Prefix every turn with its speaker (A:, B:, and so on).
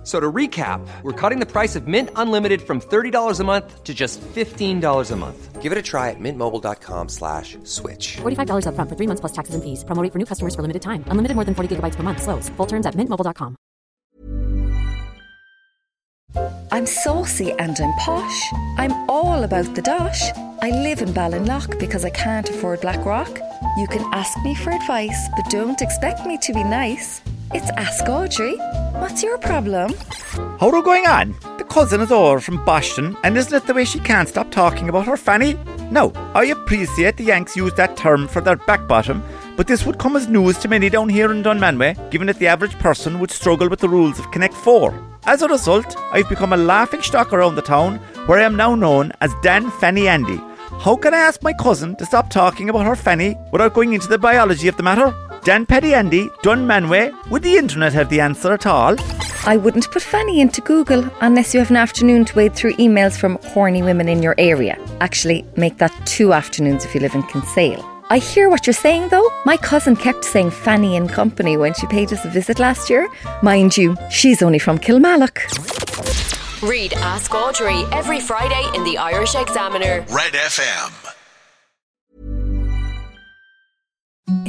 A: F- So to recap, we're cutting the price of Mint Unlimited from $30 a month to just $15 a month.
B: Give it a try at mintmobile.com slash switch.
C: $45 upfront for three months plus taxes and fees. Promo rate for new customers for limited time. Unlimited more than 40 gigabytes per month. Slows. Full terms at mintmobile.com.
D: I'm saucy and I'm posh. I'm all about the dosh. I live in Ballinlough because I can't afford Blackrock. You can ask me for advice, but don't expect me to be nice. It's Ask Audrey. What's your problem?
E: How are going on? The cousin is over from Boston, and isn't it the way she can't stop talking about her fanny? Now, I appreciate the Yanks use that term for their back bottom, but this would come as news to many down here in Dunmanway, given that the average person would struggle with the rules of Connect 4. As a result, I've become a laughing stock around the town, where I am now known as Dan Fanny Andy. How can I ask my cousin to stop talking about her fanny without going into the biology of the matter? Dan Petty Andy, Dunmanway, would the internet have the answer at all?
D: I wouldn't put Fanny into Google unless you have an afternoon to wade through emails from horny women in your area. Actually, make that two afternoons if you live in Kinsale. I hear what you're saying though. My cousin kept saying Fanny and Company when she paid us a visit last year. Mind you, she's only from Kilmallock.
F: Read Ask Audrey every Friday in the Irish Examiner.
G: Red FM.